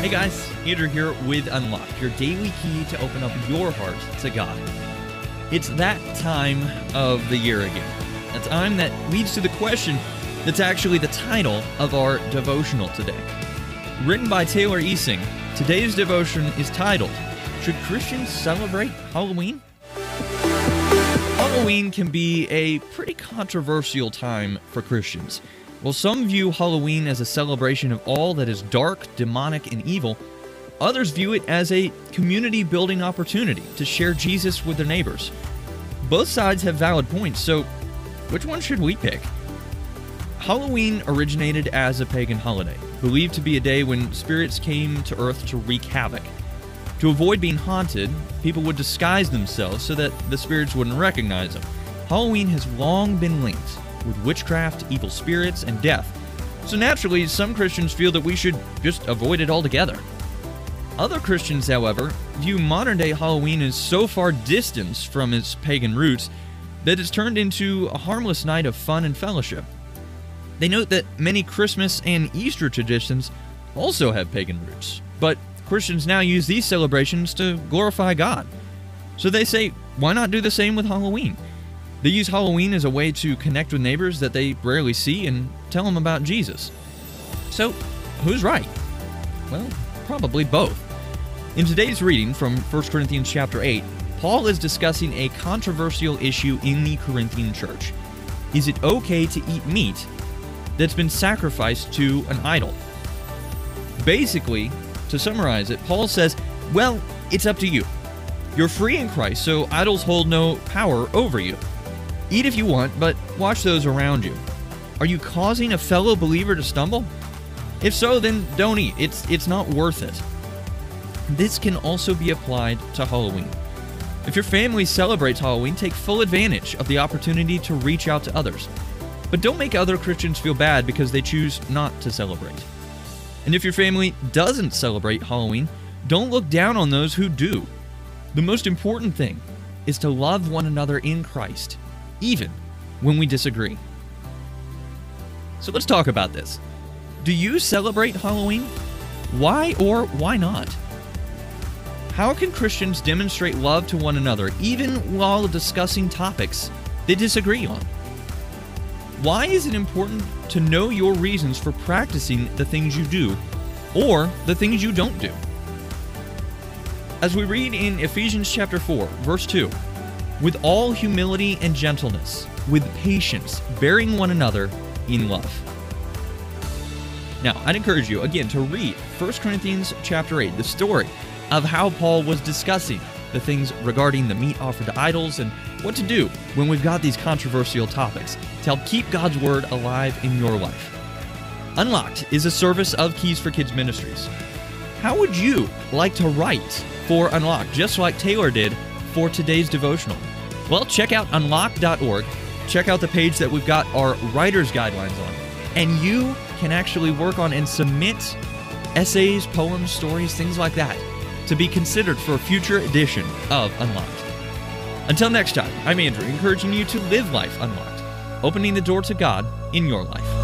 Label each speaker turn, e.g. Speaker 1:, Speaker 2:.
Speaker 1: Hey guys, Andrew here with Unlocked, your daily key to open up your heart to God. It's that time of the year again. A time that leads to the question that's actually the title of our devotional today. Written by Taylor Easing, today's devotion is titled Should Christians Celebrate Halloween? Halloween can be a pretty controversial time for Christians. While some view Halloween as a celebration of all that is dark, demonic, and evil, others view it as a community building opportunity to share Jesus with their neighbors. Both sides have valid points, so which one should we pick? Halloween originated as a pagan holiday, believed to be a day when spirits came to Earth to wreak havoc. To avoid being haunted, people would disguise themselves so that the spirits wouldn't recognize them. Halloween has long been linked with witchcraft, evil spirits, and death. So naturally, some Christians feel that we should just avoid it altogether. Other Christians, however, view modern day Halloween as so far distanced from its pagan roots that it's turned into a harmless night of fun and fellowship. They note that many Christmas and Easter traditions also have pagan roots, but Christians now use these celebrations to glorify God. So they say, why not do the same with Halloween? They use Halloween as a way to connect with neighbors that they rarely see and tell them about Jesus. So, who's right? Well, probably both. In today's reading from 1 Corinthians chapter 8, Paul is discussing a controversial issue in the Corinthian church. Is it okay to eat meat that's been sacrificed to an idol? Basically, to summarize it, Paul says, Well, it's up to you. You're free in Christ, so idols hold no power over you. Eat if you want, but watch those around you. Are you causing a fellow believer to stumble? If so, then don't eat. It's it's not worth it. This can also be applied to Halloween. If your family celebrates Halloween, take full advantage of the opportunity to reach out to others. But don't make other Christians feel bad because they choose not to celebrate. And if your family doesn't celebrate Halloween, don't look down on those who do. The most important thing is to love one another in Christ even when we disagree. So let's talk about this. Do you celebrate Halloween? Why or why not? How can Christians demonstrate love to one another even while discussing topics they disagree on? Why is it important to know your reasons for practicing the things you do or the things you don't do? As we read in Ephesians chapter 4, verse 2, with all humility and gentleness, with patience, bearing one another in love. Now, I'd encourage you again to read 1 Corinthians chapter 8, the story of how Paul was discussing the things regarding the meat offered to idols and what to do when we've got these controversial topics to help keep God's word alive in your life. Unlocked is a service of Keys for Kids Ministries. How would you like to write for Unlocked, just like Taylor did for today's devotional? Well, check out unlock.org. Check out the page that we've got our writer's guidelines on. And you can actually work on and submit essays, poems, stories, things like that to be considered for a future edition of Unlocked. Until next time, I'm Andrew, encouraging you to live life unlocked, opening the door to God in your life.